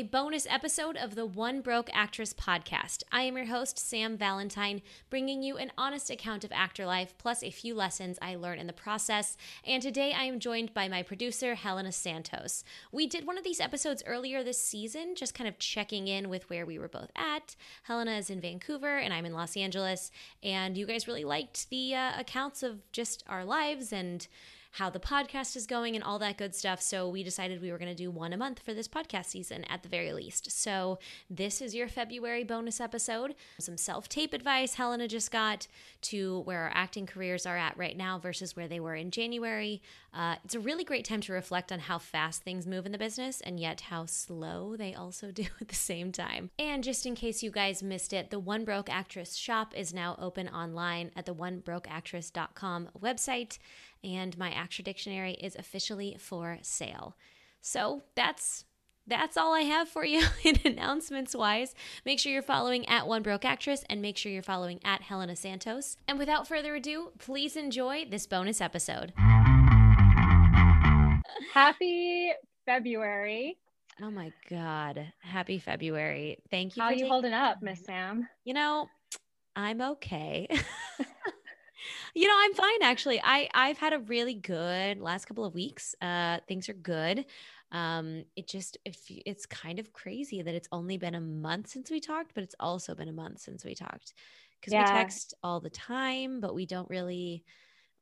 a bonus episode of the One Broke Actress podcast. I am your host, Sam Valentine, bringing you an honest account of actor life, plus a few lessons I learned in the process. And today I am joined by my producer, Helenna Santos. We did one of these episodes earlier this season, just kind of checking in with where we were both at. Helenna is in Vancouver, and I'm in Los Angeles. And you guys really liked the uh, accounts of just our lives and how the podcast is going and all that good stuff. So we decided we were going to do one a month for this podcast season at the very least. So this is your February bonus episode. Some self tape advice Helenna just got to where our acting careers are at right now versus where they were in January. Uh, it's a really great time to reflect on how fast things move in the business and yet how slow they also do at the same time. And just in case you guys missed it, the One Broke Actress shop is now open online at the onebrokeactress.com website and my Actor Dictionary is officially for sale. So that's that's all I have for you in announcements wise. Make sure you're following at One Broke Actress and make sure you're following at Helenna Santos. And without further ado, please enjoy this bonus episode. Happy February. Oh my God. Happy February. Thank you. How are you holding up, Miss Sam? You know, I'm okay. you know, I'm fine actually. I I've had a really good last couple of weeks. Uh things are good. Um it just if it's kind of crazy that it's only been a month since we talked, but it's also been a month since we talked cuz yeah. we text all the time, but we don't really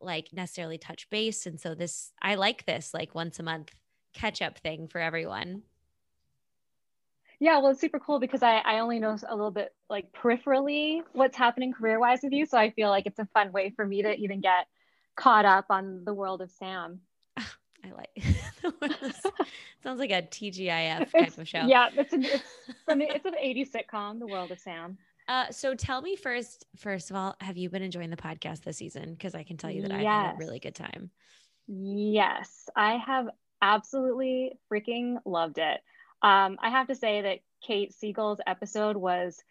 like necessarily touch base and so this I like this like once a month catch up thing for everyone. Yeah, well, it's super cool because I, I only know a little bit like peripherally what's happening career wise with you. So I feel like it's a fun way for me to even get caught up on the world of Sam. I like sounds like a TGIF type it's, of show. Yeah, it's an, it's from it's an 80s sitcom, The World of Sam. Uh, so tell me first, first of all, have you been enjoying the podcast this season? Because I can tell you that yes. I've had a really good time. Yes, I have absolutely freaking loved it. Um, I have to say that Kate Siegel's episode was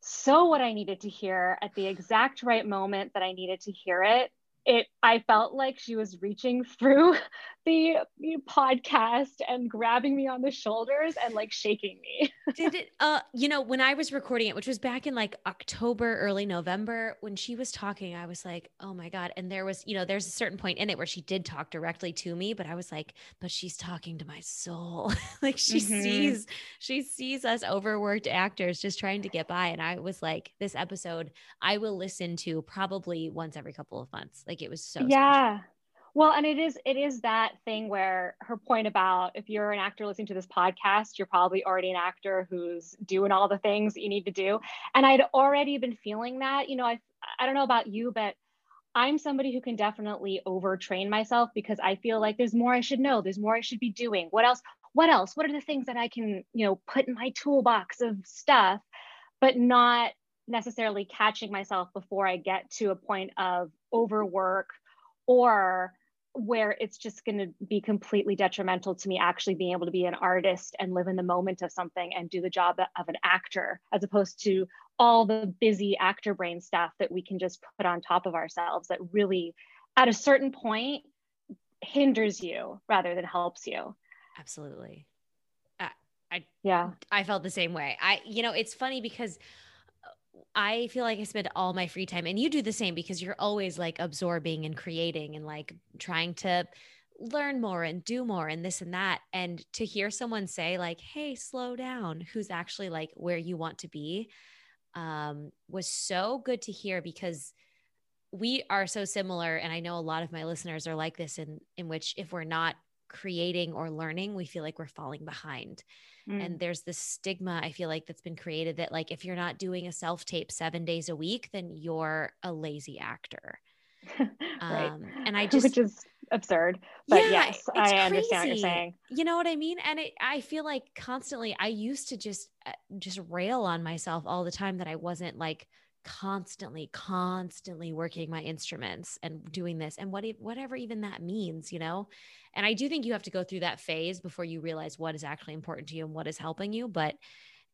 so what I needed to hear at the exact right moment that I needed to hear it it i felt like she was reaching through the podcast and grabbing me on the shoulders and like shaking me. Did it uh you know when i was recording it which was back in like october early november when she was talking i was like oh my god. And there was you know there's a certain point in it where she did talk directly to me but i was like but she's talking to my soul. Like she mm-hmm. sees she sees us overworked actors just trying to get by. And i was like this episode i will listen to probably once every couple of months like it was so yeah. Special. Well, and it is it is that thing where her point about if you're an actor listening to this podcast, you're probably already an actor who's doing all the things that you need to do. And I'd already been feeling that. You know, I I don't know about you, but I'm somebody who can definitely overtrain myself because I feel like there's more I should know, there's more I should be doing. What else? What else? What are the things that I can, you know, put in my toolbox of stuff, but not necessarily catching myself before I get to a point of overwork or where it's just going to be completely detrimental to me actually being able to be an artist and live in the moment of something and do the job of an actor as opposed to all the busy actor brain stuff that we can just put on top of ourselves that really at a certain point hinders you rather than helps you. Absolutely. I, I yeah. I felt the same way. I you know it's funny because I feel like I spend all my free time, and you do the same because you're always like absorbing and creating and like trying to learn more and do more and this and that. And to hear someone say, like, hey, slow down, who's actually like where you want to be, um, was so good to hear because we are so similar. And I know a lot of my listeners are like this, in, in which if we're not creating or learning, we feel like we're falling behind. Mm. And there's this stigma I feel like that's been created that like if you're not doing a self tape 7 days a week then you're a lazy actor. right. Um, and I just which is absurd. But yeah, yes, I crazy. understand what you're saying. You know what I mean? And it, I feel like constantly I used to just uh, just rail on myself all the time that I wasn't like constantly constantly working my instruments and doing this and what whatever even that means you know? And i do think you have to go through that phase before you realize what is actually important to you and what is helping you but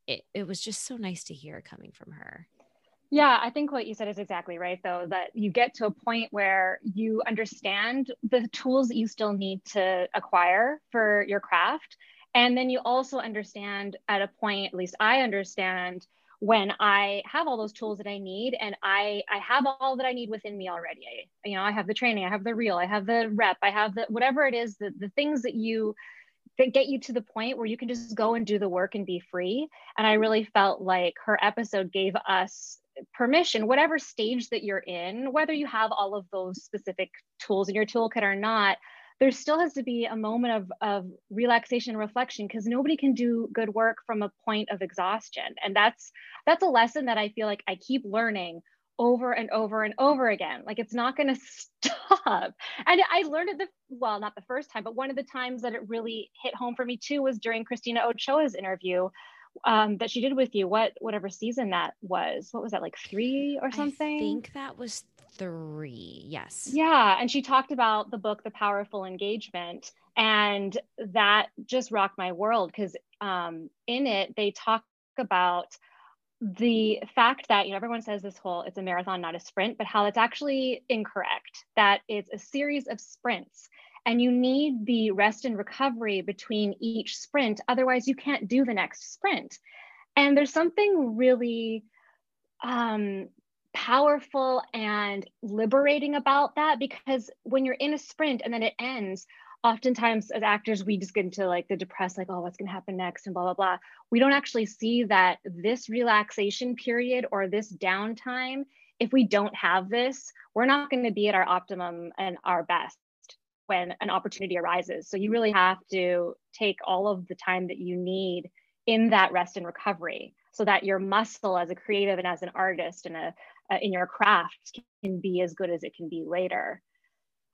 it, it was just so nice to hear coming from her. Yeah, I think what you said is exactly right, though, that you get to a point where you understand the tools that you still need to acquire for your craft And then you also understand at a point, at least I understand when I have all those tools that I need and I I have all that I need within me already. I, you know, I have the training, I have the reel, I have the rep, I have the whatever it is, the, the things that you that get you to the point where you can just go and do the work and be free. And I really felt like her episode gave us permission, whatever stage that you're in, whether you have all of those specific tools in your toolkit or not, there still has to be a moment of, of relaxation and reflection because nobody can do good work from a point of exhaustion. And that's that's a lesson that I feel like I keep learning over and over and over again. Like it's not going to stop. And I learned it the well, not the first time, but one of the times that it really hit home for me too was during Christina Ochoa's interview um, that she did with you. What whatever season that was. What was that like three or something? I think that was three. Yes. Yeah, and she talked about the book, The Power of Full Engagement, and that just rocked my world because um, in it they talk about the fact that you know everyone says this whole it's a marathon not a sprint but how it's actually incorrect that it's a series of sprints and you need the rest and recovery between each sprint otherwise you can't do the next sprint and there's something really um, powerful and liberating about that because when you're in a sprint and then it ends oftentimes as actors we just get into like the depressed like oh what's going to happen next? and blah blah blah. We don't actually see that this relaxation period or this downtime if we don't have this we're not going to be at our optimum and our best when an opportunity arises. So you really have to take all of the time that you need in that rest and recovery so that your muscle as a creative and as an artist and a, a in your craft can be as good as it can be later.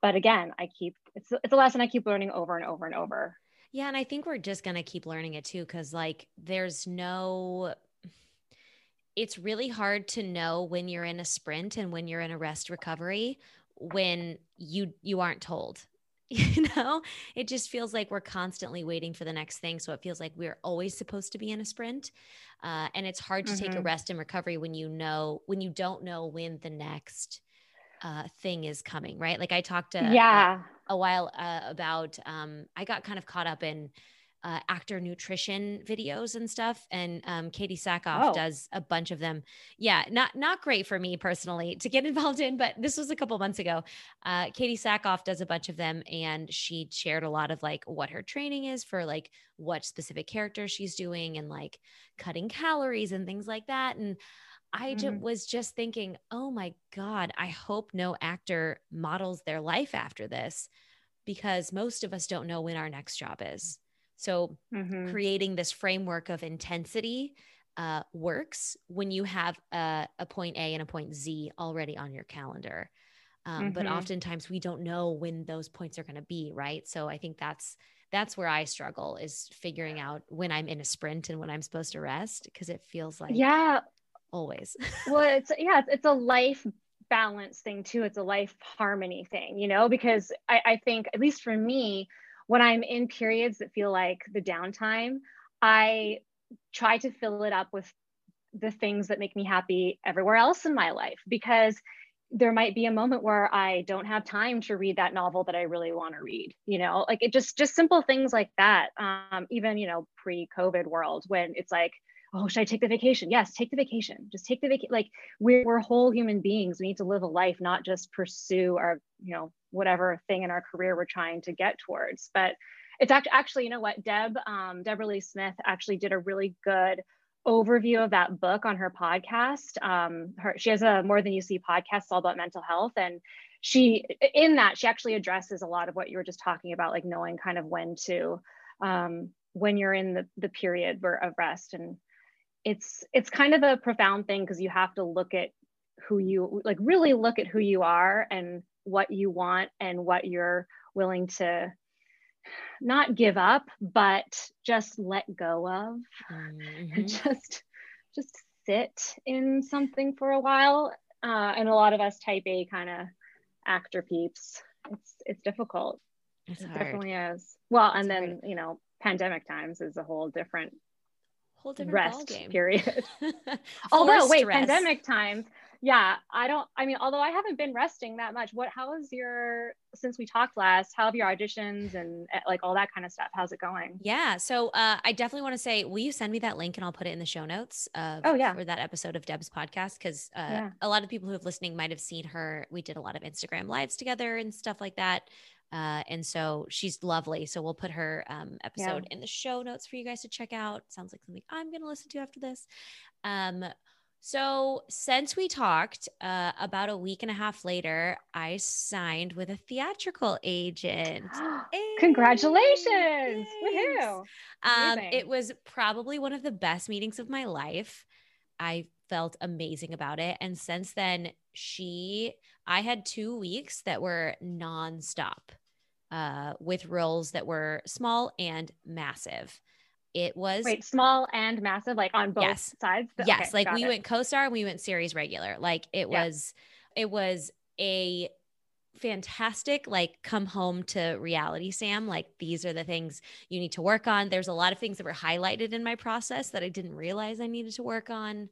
But again i keep it's, it's a lesson i keep learning over and over and over. Yeah and i think we're just going to keep learning it too because like there's no it's really hard to know when you're in a sprint and when you're in a rest recovery when you you aren't told you know it just feels like we're constantly waiting for the next thing so it feels like we're always supposed to be in a sprint uh, and it's hard to mm-hmm. take a mm-hmm. rest and recovery when you know when you don't know when the next uh, thing is coming, right? Like I talked to yeah a, a while uh, about um, I got kind of caught up in uh, actor nutrition videos and stuff, and um, Katee Sackhoff oh. does a bunch of them. Yeah, not not great for me personally to get involved in, but this was a couple months ago. Uh, Katee Sackhoff does a bunch of them, and she shared a lot of like what her training is for like what specific character she's doing and like cutting calories and things like that, and I mm-hmm. was just thinking, oh my God, I hope no actor models their life after this because most of us don't know when our next job is. So, mm-hmm. creating this framework of intensity uh, works when you have a, a, point A and a point Z already on your calendar. Um, mm-hmm. But oftentimes we don't know when those points are going to be, right? So, I think that's that's where I struggle is figuring out when I'm in a sprint and when I'm supposed to rest because it feels like yeah always. well, it's yeah, it's, it's a life balance thing too. It's a life harmony thing, you know, because I, I think, at least for me, when I'm in periods that feel like the downtime, I try to fill it up with the things that make me happy everywhere else in my life because there might be a moment where I don't have time to read that novel that I really want to read, you know, like it just just simple things like that. Um, even you know, pre-COVID world when it's like oh should i take the vacation? Yes take the vacation. Just take the vacation like we're, we're whole human beings. We need to live a life not just pursue our you know whatever thing in our career we're trying to get towards. But it's actually actually you know what? Deb um, deborah lee smith actually did a really good overview of that book on her podcast. Um, her, she has a more than you see podcast all about mental health. And she in that she actually addresses a lot of what you were just talking about like knowing kind of when to um, when you're in the, the period of rest. And it's it's kind of a profound thing because you have to look at who you like really look at who you are and what you want and what you're willing to not give up but just let go of. Mm-hmm. just just sit in something for a while. Uh, and a lot of us type a kind of actor peeps. It's it's difficult. It's it definitely is. Well it's and then hard. you know pandemic times is a whole different whole different rest period. Although, wait, rest. pandemic times, yeah, I don't, I mean, although I haven't been resting that much, what, how is your, since we talked last, how have your auditions and eh, like all that kind of stuff? How's it going? Yeah. So uh, I definitely want to say, will you send me that link and I'll put it in the show notes of, oh, yeah. for that episode of Deb's podcast? Cause uh, yeah. a lot of people who have listening might have seen her. We did a lot of Instagram lives together and stuff like that. Uh, and so she's lovely. So we'll put her um, episode yeah. in the show notes for you guys to check out. Sounds like something I'm going to listen to after this. Um, so, since we talked uh, about a week and a half later, I signed with a theatrical agent. Congratulations! Woohoo! Um, it was probably one of the best meetings of my life. I felt amazing about it. And since then, she, I had two weeks that were nonstop uh, with roles that were small and massive. It was wait small and massive, like on both yes. sides. Yes, okay, like we it. went co-star and we went series regular. Like it yeah. was, it was a fantastic like come home to reality sam like these are the things you need to work on there's a lot of things that were highlighted in my process that i didn't realize i needed to work on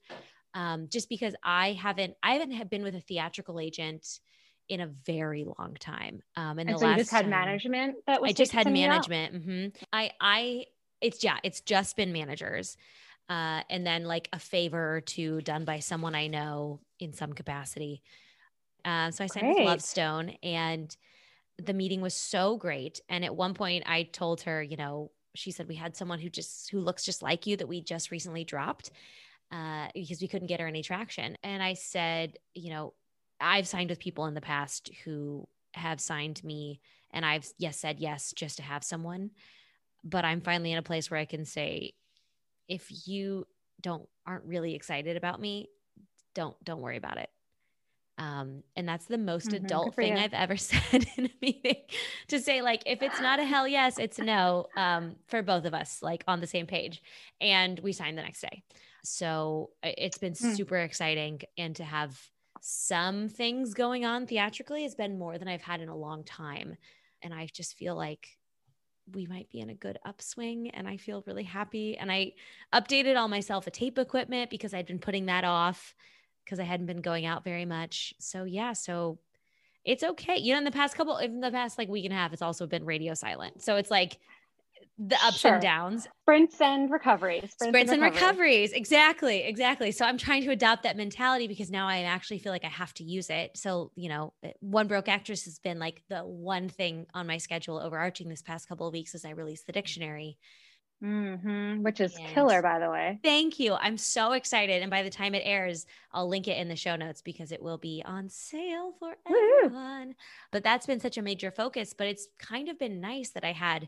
um, just because i haven't i haven't been with a theatrical agent in a very long time um and, and the so last you just had time, management that was i just had management mm-hmm. i i it's yeah, it's just been managers. Uh, and then like a favor or two done by someone I know in some capacity. Uh, so I signed great. with Lovestone and the meeting was so great. And at one point I told her, you know, she said we had someone who just who looks just like you that we just recently dropped uh, because we couldn't get her any traction. And I said, you know, I've signed with people in the past who have signed me and I've yes said yes just to have someone but I'm finally in a place where I can say, if you don't aren't really excited about me, don't don't worry about it. Um, and that's the most mm-hmm, adult thing you. I've ever said in a meeting to say, like, if it's not a hell yes, it's no um, for both of us, like on the same page. And we signed the next day. So it's been mm. super exciting. And to have some things going on theatrically has been more than I've had in a long time. And I just feel like we might be in a good upswing and I feel really happy. And I updated all myself a tape equipment because I'd been putting that off because I hadn't been going out very much. So yeah, so it's okay. You know, in the past couple, in the past like week and a half, it's also been radio silent. So it's like the ups sure. and downs sprints and recoveries sprints, sprints and, recoveries. and, recoveries. exactly exactly so i'm trying to adopt that mentality because now i actually feel like i have to use it so you know one broke actress has been like the one thing on my schedule overarching this past couple of weeks as i released the dictionary mm-hmm. which is and killer by the way thank you i'm so excited and by the time it airs i'll link it in the show notes because it will be on sale for everyone Woo-hoo. but that's been such a major focus but it's kind of been nice that i had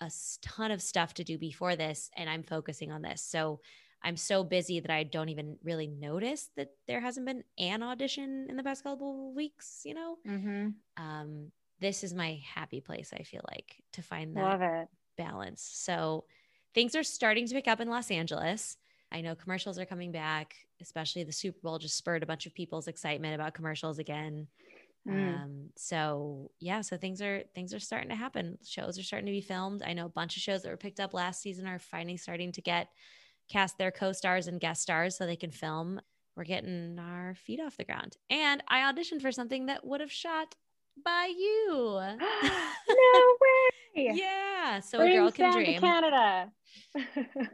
a ton of stuff to do before this and I'm focusing on this. So I'm so busy that I don't even really notice that there hasn't been an audition in the past couple weeks, you know? Mm-hmm. Um, this is my happy place, I feel like, to find that balance. So things are starting to pick up in Los Angeles. I know commercials are coming back, especially the Super Bowl just spurred a bunch of people's excitement about commercials again. Mm. Um, so yeah, so things are things are starting to happen. Shows are starting to be filmed. I know a bunch of shows that were picked up last season are finally starting to get cast their co-stars and guest stars so they can film. We're getting our feet off the ground. And I auditioned for something that would have shot by you. no way. yeah. So Brings a girl can dream. Canada.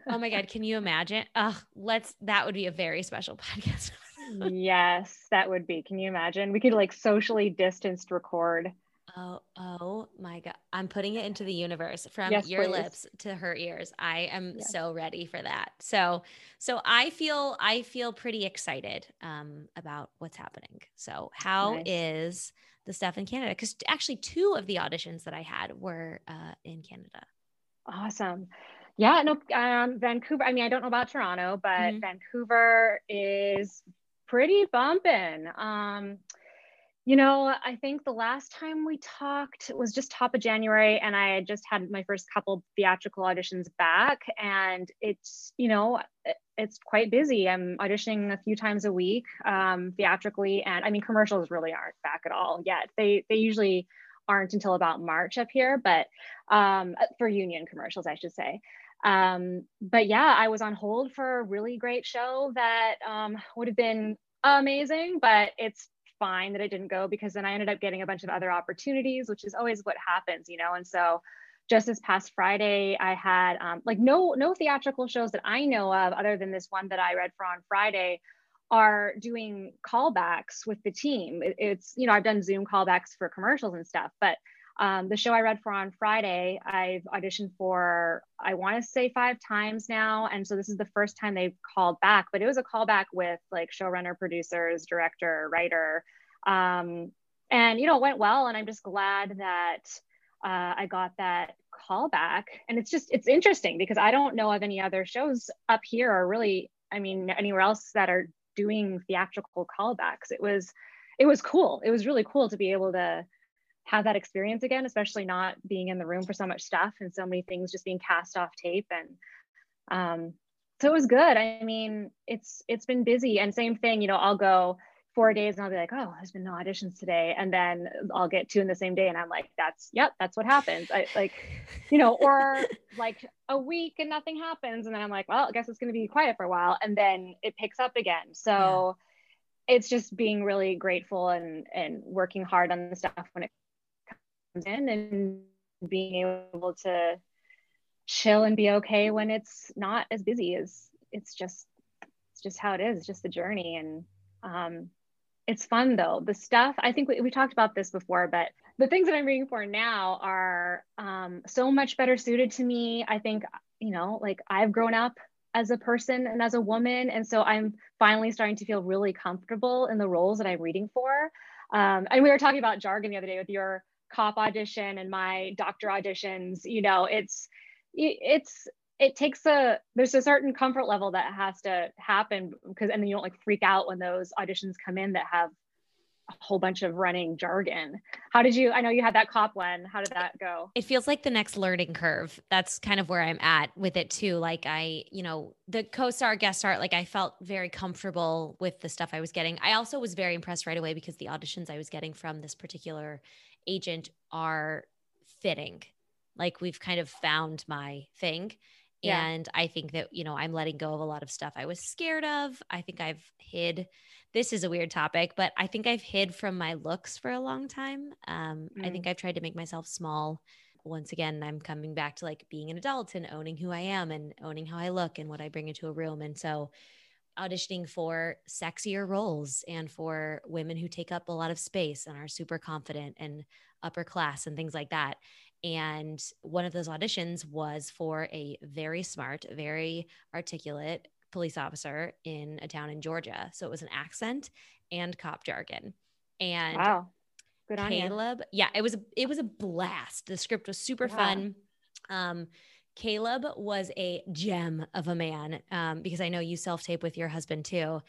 oh my God. Can you imagine? Oh, let's that would be a very special podcast yes, that would be. Can you imagine? We could like socially distanced record. Oh, oh my God. I'm putting it into the universe from yes, your please. lips to her ears. I am yes. so ready for that. So, so I feel, I feel pretty excited um, about what's happening. So how nice. is the stuff in Canada? Cause actually two of the auditions that I had were uh, in Canada. Awesome. Yeah, no, um, Vancouver. I mean, I don't know about Toronto, but mm-hmm. Vancouver is pretty bumping. Um, you know, I think the last time we talked was just top of January, and I had just had my first couple theatrical auditions back, and it's you know it's quite busy. I'm auditioning a few times a week um, theatrically, and I mean commercials really aren't back at all yet. They they usually aren't until about March up here, but um, for union commercials, I should say. Um, but yeah, I was on hold for a really great show that um, would have been amazing, but it's fine that it didn't go because then I ended up getting a bunch of other opportunities, which is always what happens, you know. And so just this past Friday, I had um, like no no theatrical shows that I know of other than this one that I read for on Friday are doing callbacks with the team. It, it's you know I've done Zoom callbacks for commercials and stuff, but um, the show I read for on Friday, I've auditioned for, I want to say five times now. And so this is the first time they've called back, but it was a callback with like showrunner, producers, director, writer. Um, and, you know, it went well. And I'm just glad that uh, I got that callback. And it's just, it's interesting because I don't know of any other shows up here or really, I mean, anywhere else that are doing theatrical callbacks. It was, it was cool. It was really cool to be able to, have that experience again, especially not being in the room for so much stuff and so many things just being cast off tape. And um, so it was good. I mean, it's it's been busy. And same thing, you know, I'll go four days and I'll be like, oh, there's been no auditions today. And then I'll get two in the same day. And I'm like, that's, yep, that's what happens. I like, you know, or like a week and nothing happens. And then I'm like, well, I guess it's going to be quiet for a while. And then it picks up again. So yeah. it's just being really grateful and, and working hard on the stuff when it in and being able to chill and be okay when it's not as busy as it's just it's just how it is it's just the journey. And um it's fun though. The stuff i think we, we talked about this before but the things that i'm reading for now are um, so much better suited to me. I think you know like i've grown up as a person and as a woman. And so i'm finally starting to feel really comfortable in the roles that i'm reading for. Um, and we were talking about jargon the other day with your cop audition and my doctor auditions you know it's it's it takes a there's a certain comfort level that has to happen because and then you don't like freak out when those auditions come in that have a whole bunch of running jargon. How did you i know you had that cop one. How did that go? It feels like the next learning curve. That's kind of where i'm at with it too. Like i you know the co-star guest star like i felt very comfortable with the stuff i was getting. I also was very impressed right away because the auditions i was getting from this particular agent are fitting. Like we've kind of found my thing. Yeah. And I think that, you know, I'm letting go of a lot of stuff I was scared of. I think I've hid. This is a weird topic, but I think I've hid from my looks for a long time. Um, mm. I think. I've tried to make myself small. Once again, I'm coming back to like being an adult and owning who I am and owning how I look and what I bring into a room. And so, auditioning for sexier roles and for women who take up a lot of space and are super confident and upper class and things like that. And one of those auditions was for a very smart, very articulate police officer in a town in Georgia. So it was an accent and cop jargon. And wow. Good on Caleb, you. yeah, it was a, it was a blast. The script was super yeah. fun. Um, Caleb was a gem of a man um, because I know you self tape with your husband too.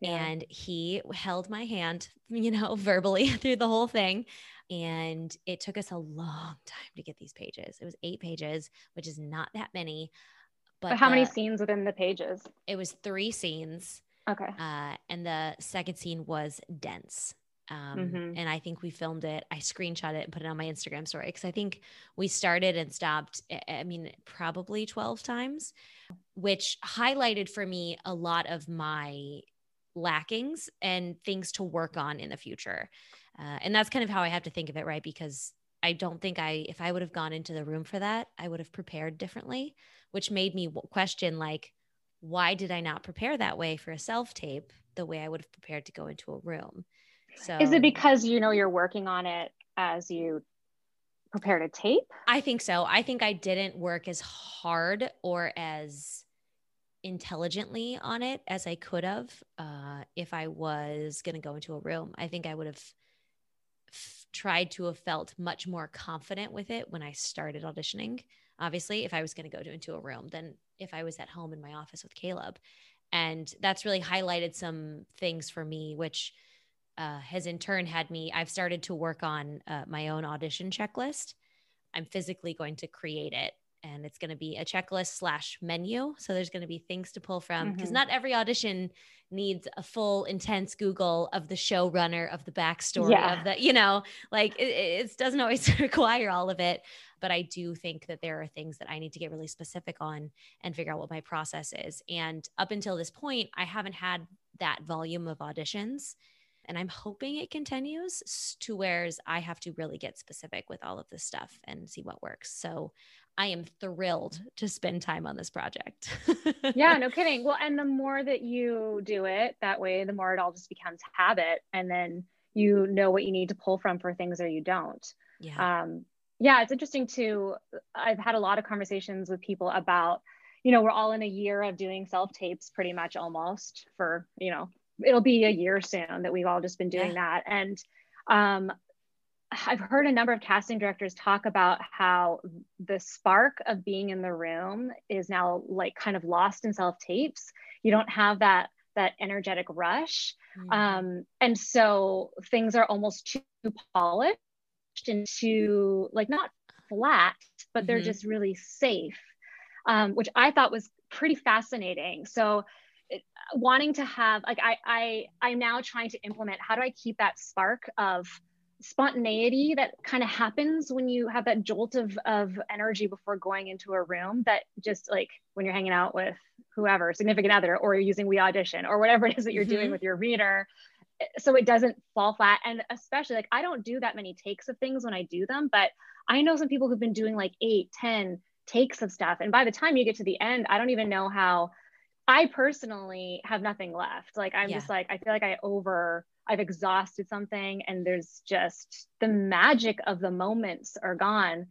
Yeah. And he held my hand, you know, verbally through the whole thing. And it took us a long time to get these pages. It was eight pages, which is not that many. But, but how the, many scenes within the pages? It was three scenes. Okay. Uh, and the second scene was dense. Um, mm-hmm. And I think we filmed it. I screenshot it and put it on my Instagram story because I think we started and stopped, I mean, probably 12 times, which highlighted for me a lot of my lackings and things to work on in the future. Uh, and that's kind of how I have to think of it, right? Because I don't think I, if I would have gone into the room for that, I would have prepared differently, which made me question, like, why did I not prepare that way for a self tape the way I would have prepared to go into a room? So is it because you know you're working on it as you prepare to tape? I think so. I think I didn't work as hard or as intelligently on it as I could have uh, if I was going to go into a room. I think I would have f- tried to have felt much more confident with it when I started auditioning. Obviously, if I was going to go to, into a room, than if I was at home in my office with Caleb. And that's really highlighted some things for me, which uh, has in turn had me, I've started to work on uh, my own audition checklist. I'm physically going to create it and it's going to be a checklist slash menu. So there's going to be things to pull from because Mhm. not every audition needs a full intense Google of the showrunner of the backstory Yeah. of the, you know, like it it doesn't always require all of it. But I do think that there are things that I need to get really specific on and figure out what my process is. And up until this point, I haven't had that volume of auditions. And I'm hoping it continues to whereas I have to really get specific with all of this stuff and see what works. So I am thrilled to spend time on this project. yeah, no kidding. Well, and the more that you do it that way, the more it all just becomes habit. And then you know what you need to pull from for things or you don't. yeah. Um, yeah, it's interesting too. I've had a lot of conversations with people about, you know, we're all in a year of doing self tapes pretty much almost for, you know, it'll be a year soon that we've all just been doing that. And um, I've heard a number of casting directors talk about how the spark of being in the room is now like kind of lost in self tapes. You don't have that that energetic rush. Mhm. Um, and so things are almost too polished and too like not flat, but they're Mhm. just really safe, um, which I thought was pretty fascinating. So it, wanting to have like I I I'm now trying to implement how do I keep that spark of spontaneity that kind of happens when you have that jolt of of energy before going into a room that just like when you're hanging out with whoever significant other or you're using WeAudition or whatever it is that you're doing Mhm. with your reader so it doesn't fall flat and especially like i don't do that many takes of things when i do them but i know some people who've been doing like eight ten takes of stuff and by the time you get to the end i don't even know how i personally have nothing left like i'm Yeah. just like i feel like i over i've exhausted something and there's just the magic of the moments are gone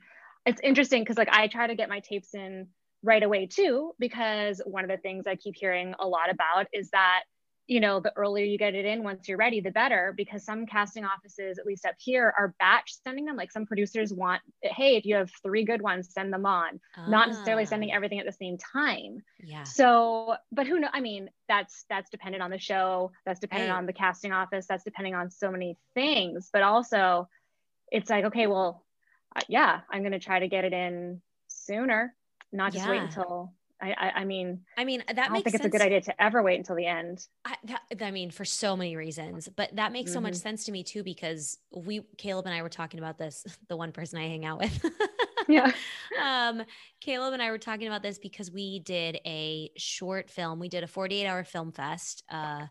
it's interesting because like i try to get my tapes in right away too because one of the things i keep hearing a lot about is that you know the earlier you get it in once you're ready the better because some casting offices at least up here are batch sending them. Like some producers want hey if you have three good ones send them on. Not necessarily sending Ah, everything at the same time. Yeah. so but who know i mean that's that's dependent on the show that's dependent Right. on the casting office that's depending on so many things. But also it's like okay well uh, yeah i'm going to try to get it in sooner not just wait until I, I i mean I mean, that i don't makes think it's a good idea to ever wait until the end I, that, I mean, for so many reasons, but that makes so much Mhm. sense to me too because we, Caleb and I were talking about this. The one person I hang out with, yeah um, Caleb and I were talking about this because we did a short film. We did a 48 hour film fest. Uh,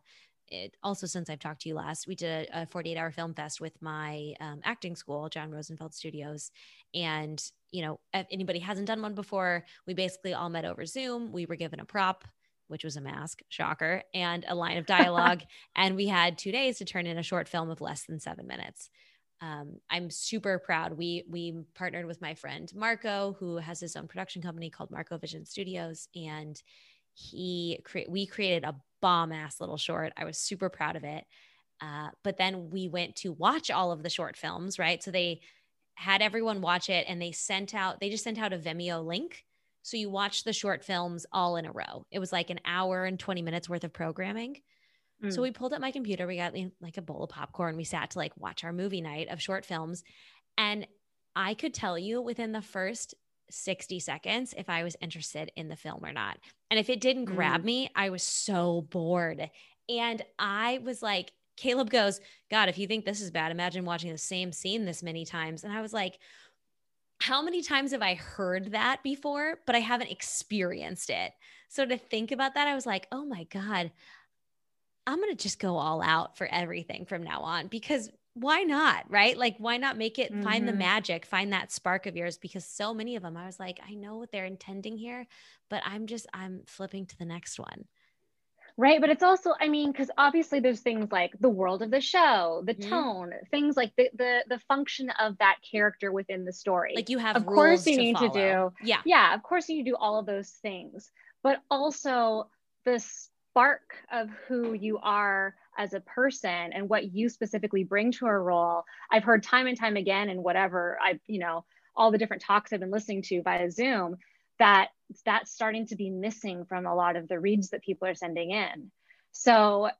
it, also, since I've talked to you last, we did a, a 48 hour film fest with my um, acting school, John Rosenfeld Studios. And, you know, if anybody hasn't done one before, we basically all met over Zoom. We were given a prop, which was a mask, shocker, and a line of dialogue. and we had two days to turn in a short film of less than seven minutes um, I'm super proud. We we partnered with my friend Marco, who has his own production company called Marco Vision Studios, and he cre- we created a bomb ass little short. I was super proud of it. Uh, but then we went to watch all of the short films, right? So they had everyone watch it, and they sent out they just sent out a Vimeo link. So you watch the short films all in a row. It was like an hour and 20 minutes worth of programming. So Mm. we pulled up my computer, we got like a bowl of popcorn, we sat to like watch our movie night of short films. And I could tell you within the first 60 seconds if I was interested in the film or not. And if it didn't grab mm. me, I was so bored. And I was like, Caleb goes, God, if you think this is bad, imagine watching the same scene this many times. And I was like, how many times have I heard that before, but I haven't experienced it? So to think about that, I was like, oh my God, I'm going to just go all out for everything from now on because why not? Right? Like, why not make it find the Mhm. magic, find that spark of yours? Because so many of them, I was like, I know what they're intending here, but I'm just, I'm flipping to the next one. Right. But it's also, I mean, because obviously there's things like the world of the show, the Mhm. tone, things like the, the the function of that character within the story. Like, you have Of course you to need to follow. Yeah. yeah, of course you do all of those things, but also the spark of who you are as a person and what you specifically bring to a role. I've heard time and time again, and whatever I, you know, all the different talks I've been listening to via Zoom, that that's starting to be missing from a lot of the reads that people are sending in. So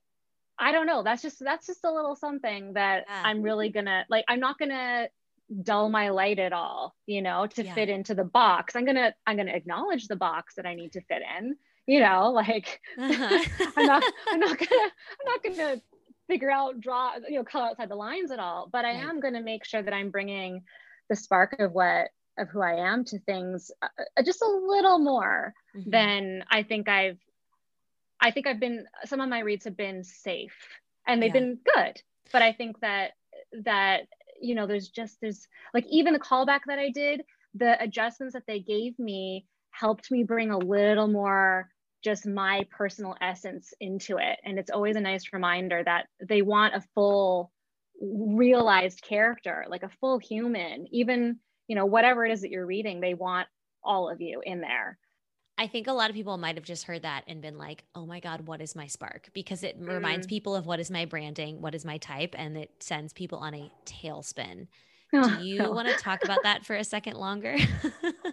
I don't know. That's just that's just a little something that Yeah. I'm really gonna like. I'm not gonna dull my light at all, you know, to yeah. fit into the box. I'm gonna I'm gonna acknowledge the box that I need to fit in. You know, like uh-huh. I'm not I'm not gonna I'm not gonna figure out draw you know color outside the lines at all. But I right. am gonna make sure that I'm bringing the spark of what of who I am to things uh, uh just a little more mm-hmm. than I think I've I think I've been some of my reads have been safe and they've yeah. been good. But I think that that you know there's just there's like even the callback that i did the adjustments that they gave me helped me bring a little more just my personal essence into it and it's always a nice reminder that they want a full realized character like a full human even you know whatever it is that you're reading they want all of you in there I think a lot of people might have just heard that and been like, oh my God, what is my spark? Because it mm. reminds people of what is my branding, what is my type, and it sends people on a tailspin. Oh, Do you no. want to talk about that for a second longer?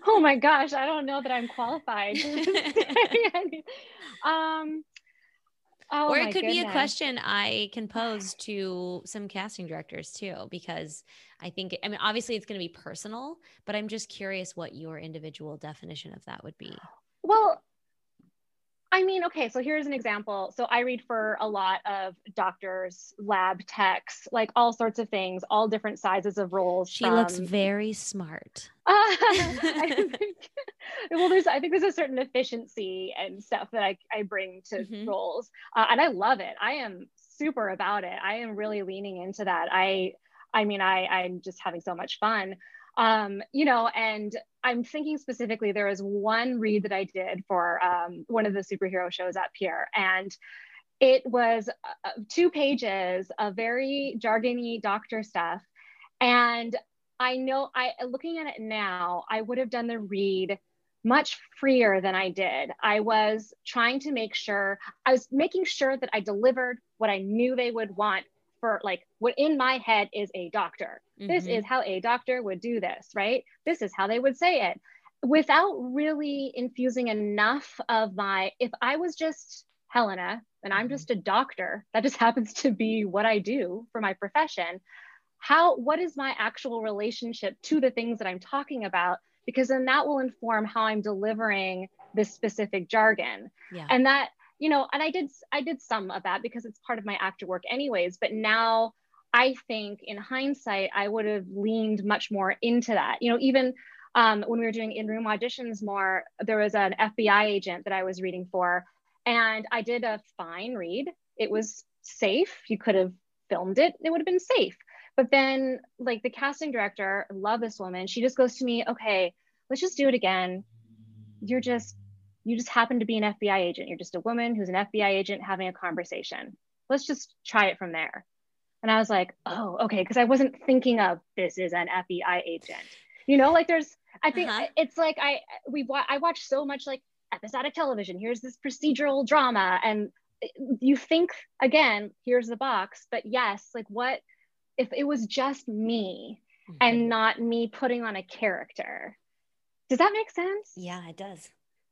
oh my gosh, I don't know that I'm qualified. um, Oh or it could goodness. be a question I can pose to some casting directors too, because I think, I mean, obviously it's going to be personal, but I'm just curious what your individual definition of that would be. Well, I mean, okay, so here's an example. So I read for a lot of doctors, lab techs, like all sorts of things, all different sizes of roles. She from... looks very smart. Uh, think, well, there's I think there's a certain efficiency and stuff that I, I bring to mm-hmm. roles, uh, and I love it. I am super about it. I am really leaning into that. I I mean, I I'm just having so much fun um, you know, and I'm thinking specifically, there was one read that I did for um, one of the superhero shows up here, and it was uh, two pages of very jargony doctor stuff. And I know I looking at it now, I would have done the read much freer than I did. I was trying to make sure, I was making sure that I delivered what I knew they would want for like what in my head is a doctor. Mm-hmm. This is how a doctor would do this, right? This is how they would say it without really infusing enough of my, if I was just Helenna and I'm mm-hmm. just a doctor, that just happens to be what I do for my profession. How, what is my actual relationship to the things that I'm talking about? Because then that will inform how I'm delivering this specific jargon. Yeah. And that you know, and I did I did some of that because it's part of my actor work anyways, but now I think in hindsight I would have leaned much more into that. You know, even um, when we were doing in-room auditions more, there was an FBI agent that I was reading for, and I did a fine read. It was safe. You could have filmed it. It would have been safe. But then, like the casting director, love this woman. She just goes to me, okay, let's just do it again. You're just you just happen to be an FBI agent. You're just a woman who's an FBI agent having a conversation. Let's just try it from there. And I was like, oh, okay. Because I wasn't thinking of this is an FBI agent. You know, like there's, I think uh-huh. it's like I, we, I watch so much like episodic television. Here's this procedural drama. And you think, again, here's the box. But yes, like what if it was just me mm-hmm. and not me putting on a character? Does that make sense? Yeah, it does.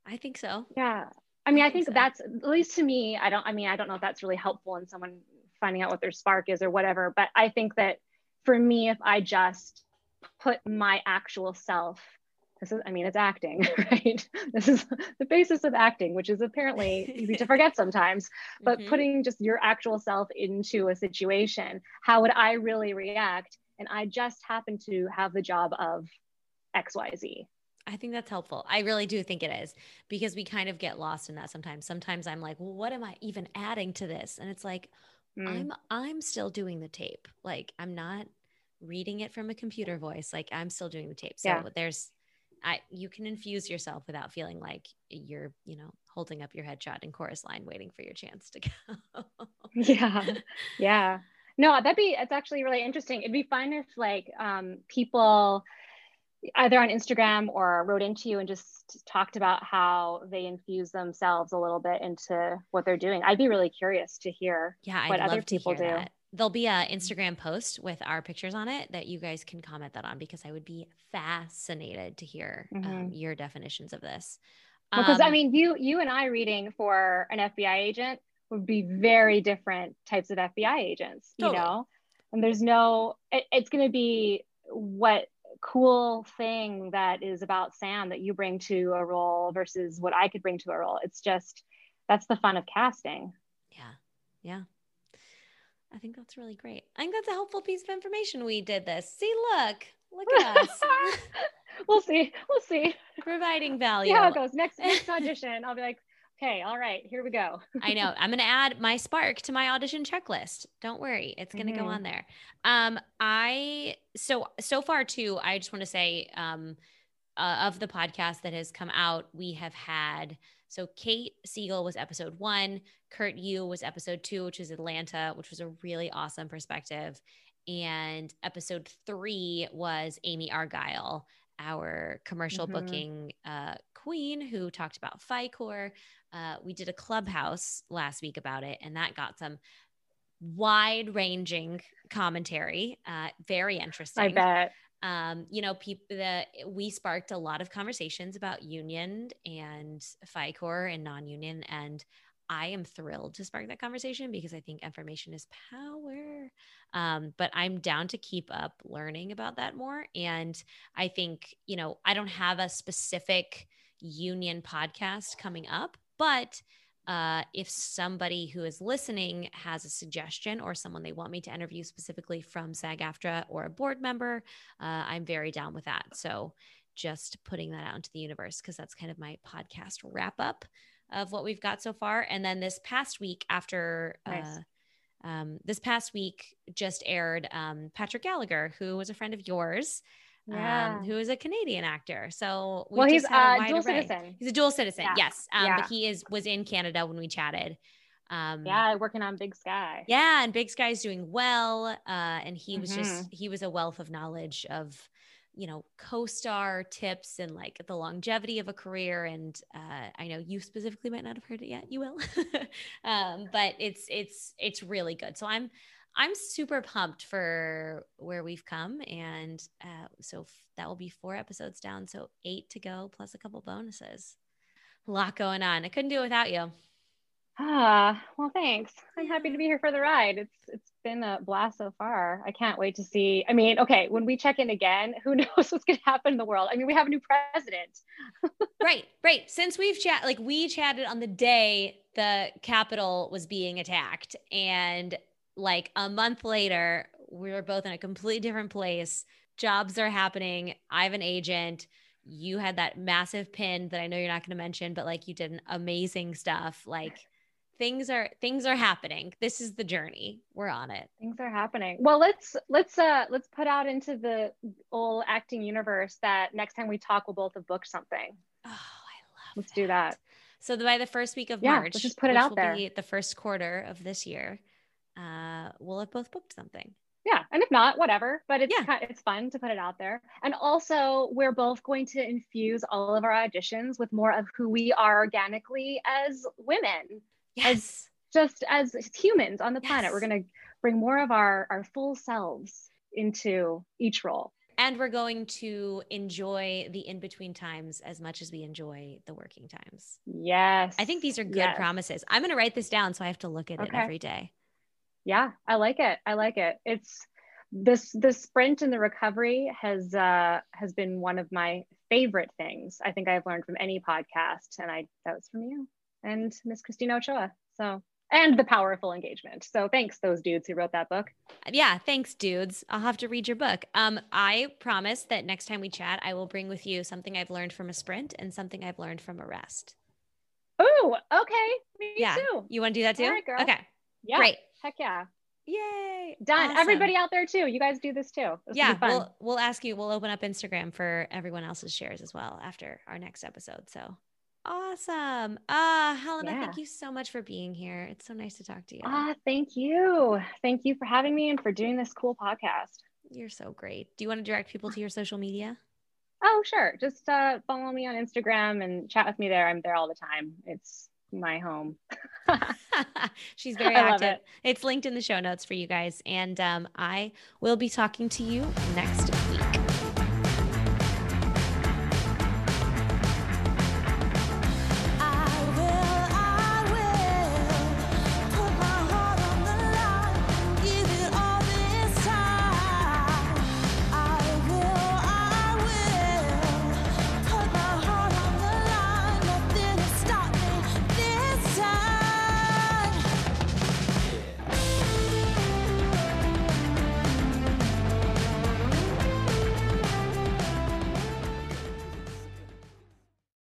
I think so. Yeah. I mean, I, I think, think so. that's at least to me, I don't, I mean, I don't know if that's really helpful in someone finding out what their spark is or whatever, but I think that for me, if I just put my actual self, this is, I mean, it's acting, right? This is the basis of acting, which is apparently easy to forget sometimes, but mm-hmm. putting just your actual self into a situation, how would I really react? And I just happen to have the job of XYZ. I think that's helpful. I really do think it is because we kind of get lost in that sometimes. Sometimes I'm like, well, what am I even adding to this? And it's like, mm. I'm I'm still doing the tape. Like I'm not reading it from a computer voice. Like I'm still doing the tape. So yeah. there's I you can infuse yourself without feeling like you're, you know, holding up your headshot in chorus line waiting for your chance to go. yeah. Yeah. No, that'd be it's actually really interesting. It'd be fun if like um people either on Instagram or wrote into you and just talked about how they infuse themselves a little bit into what they're doing. I'd be really curious to hear yeah, what I'd other people do. That. There'll be a Instagram post with our pictures on it that you guys can comment that on because I would be fascinated to hear um, mm-hmm. um, your definitions of this. Because um, I mean, you you and I reading for an FBI agent would be very different types of FBI agents, totally. you know. And there's no, it, it's going to be what cool thing that is about Sam that you bring to a role versus what I could bring to a role. It's just that's the fun of casting. Yeah. Yeah. I think that's really great. I think that's a helpful piece of information. We did this. See, look, look at us. we'll see. We'll see. Providing value. Yeah, it goes. Next next audition, I'll be like, okay, all right, here we go. I know. I'm gonna add my spark to my audition checklist. Don't worry, it's gonna mm-hmm. go on there. Um, I so so far too. I just want to say, um, uh, of the podcast that has come out, we have had so Kate Siegel was episode one, Kurt Yu was episode two, which is Atlanta, which was a really awesome perspective. And episode three was Amy Argyle, our commercial mm-hmm. booking uh, queen who talked about FICOR. Uh, we did a clubhouse last week about it, and that got some wide ranging commentary. Uh, very interesting. I bet um, you know, people that we sparked a lot of conversations about union and Fi-Core and non-union. And I am thrilled to spark that conversation because I think information is power. Um, but I'm down to keep up learning about that more. And I think, you know, I don't have a specific union podcast coming up, but uh, if somebody who is listening has a suggestion or someone they want me to interview specifically from SAG AFTRA or a board member, uh, I'm very down with that. So just putting that out into the universe because that's kind of my podcast wrap up of what we've got so far. And then this past week, after nice. uh, um, this past week, just aired um, Patrick Gallagher, who was a friend of yours yeah. um, who is a Canadian actor. So we well, he's a dual array. citizen. He's a dual citizen. Yeah. Yes, um, yeah. but he is was in Canada when we chatted. Um, yeah, working on Big Sky. Yeah, and Big Sky's doing well. Uh, and he was mm-hmm. just he was a wealth of knowledge of you know co-star tips and like the longevity of a career and uh, i know you specifically might not have heard it yet you will um, but it's it's it's really good so i'm I'm super pumped for where we've come. And uh, so f- that will be four episodes down. So eight to go, plus a couple bonuses. A lot going on. I couldn't do it without you. Ah, well, thanks. I'm happy to be here for the ride. It's it's been a blast so far. I can't wait to see. I mean, okay, when we check in again, who knows what's going to happen in the world? I mean, we have a new president. right, right. Since we've chat, like we chatted on the day the Capitol was being attacked, and like a month later, we were both in a completely different place. Jobs are happening. I have an agent. You had that massive pin that I know you're not going to mention, but like you did an amazing stuff. Like things are things are happening. This is the journey. We're on it. Things are happening. Well, let's let's uh let's put out into the old acting universe that next time we talk, we'll both have booked something. Oh, I love. Let's that. do that. So by the first week of yeah, March, let's just put it out there. the first quarter of this year uh, we'll have both booked something. Yeah, and if not, whatever. But it's yeah. kind of, it's fun to put it out there. And also, we're both going to infuse all of our auditions with more of who we are organically as women. Yes. As just as humans on the yes. planet. We're going to bring more of our our full selves into each role. And we're going to enjoy the in between times as much as we enjoy the working times. Yes. I think these are good yes. promises. I'm going to write this down so I have to look at okay. it every day yeah i like it. I like it. It's this the sprint and the recovery has uh has been one of my favorite things i think i've learned from any podcast. And i that was from you and miss christina ochoa. So and the powerful engagement. So thanks those dudes who wrote that book. Yeah thanks dudes. I'll have to read your book. Um i promise that next time we chat i will bring with you something i've learned from a sprint and something i've learned from a rest. Oh okay. Me yeah. too. You want to do that too? Right, okay. Yeah. Great Heck yeah. Yay. Done. Awesome. Everybody out there too. You guys do this too. This yeah. We'll, we'll ask you, we'll open up Instagram for everyone else's shares as well after our next episode. So awesome. Ah, uh, Helenna, yeah. thank you so much for being here. It's so nice to talk to you. Ah, thank you. Thank you for having me and for doing this cool podcast. You're so great. Do you want to direct people to your social media? Oh, sure. Just uh, follow me on Instagram and chat with me there. I'm there all the time. It's my home. She's very active. It. It's linked in the show notes for you guys. And um, I will be talking to you next week.